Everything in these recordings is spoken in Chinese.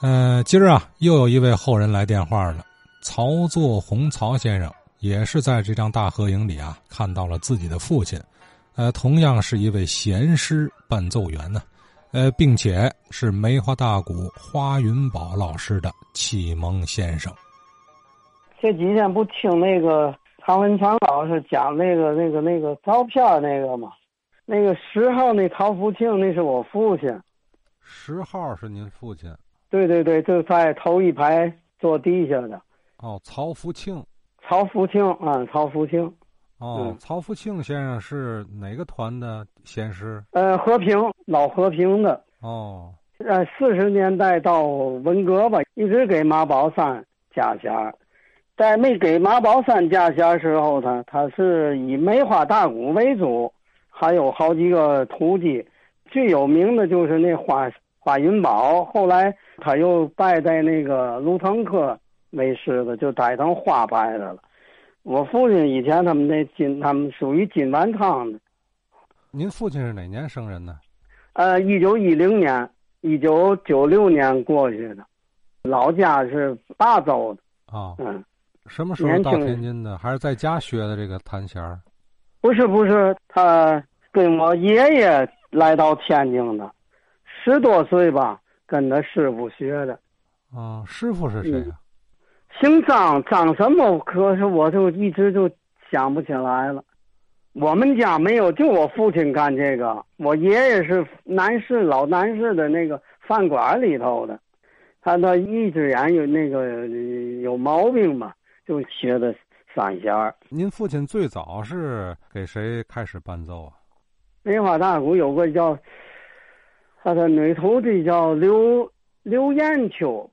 呃，今儿啊，又有一位后人来电话了。曹作宏，曹先生也是在这张大合影里啊，看到了自己的父亲，呃，同样是一位弦师伴奏员呢，呃，并且是梅花大鼓花云宝老师的启蒙先生。这几天不听那个唐文强老师讲那个那个那个照片那个吗？那个十号那陶福庆那是我父亲。十号是您父亲？对对对，就在头一排坐地下的。哦，曹福庆。曹福庆啊，曹福庆。哦，曹福庆先生是哪个团的先师？呃，和平老和平的。哦。呃，四十年代到文革吧，一直给马宝山加弦在没给马宝山加弦时候，他他是以梅花大鼓为主，还有好几个徒弟，最有名的就是那花花云宝。后来他又拜在那个卢腾科为师的，就改成花拜的了。我父亲以前他们那金，他们属于金丸汤的。您父亲是哪年生人呢？呃，一九一零年，一九九六年过去的，老家是大州的。啊，嗯，什么时候到天津的？还是在家学的这个弹弦儿？不是不是，他跟我爷爷来到天津的，十多岁吧，跟他师傅学的。啊，师傅是谁呀？姓张，张什么？可是我就一直就想不起来了。我们家没有，就我父亲干这个。我爷爷是南市老南市的那个饭馆里头的，他他一只眼有那个有毛病嘛，就学的三弦。您父亲最早是给谁开始伴奏啊？梅花大鼓有个叫他的女徒弟叫刘刘艳秋。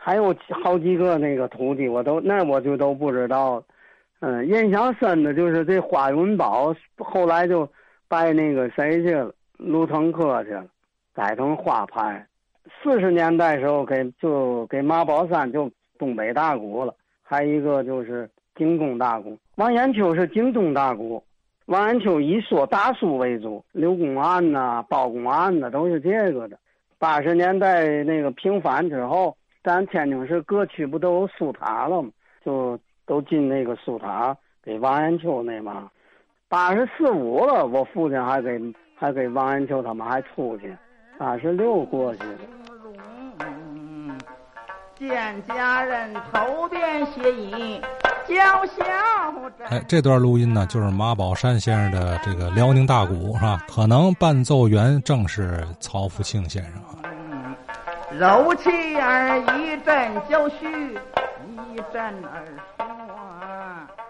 还有好几个那个徒弟，我都那我就都不知道。嗯，印象深的就是这花云宝，后来就拜那个谁去了，卢腾科去了，改成花派。四十年代时候给就给马宝山就东北大鼓了，还一个就是京东大鼓。王延秋是京东大鼓，王延秋以说大书为主，刘公案呐、包公案呐都是这个的。八十年代那个平反之后。咱天津市各区不都有书塔了吗？就都进那个书塔给王延秋那嘛。八十四五了，我父亲还给还给王延秋他们还出去。八十六过去了。见家人头边写影，叫嚣哎，这段录音呢，就是马宝山先生的这个辽宁大鼓，是吧？可能伴奏员正是曹福庆先生啊。柔气儿一阵娇虚，一阵儿。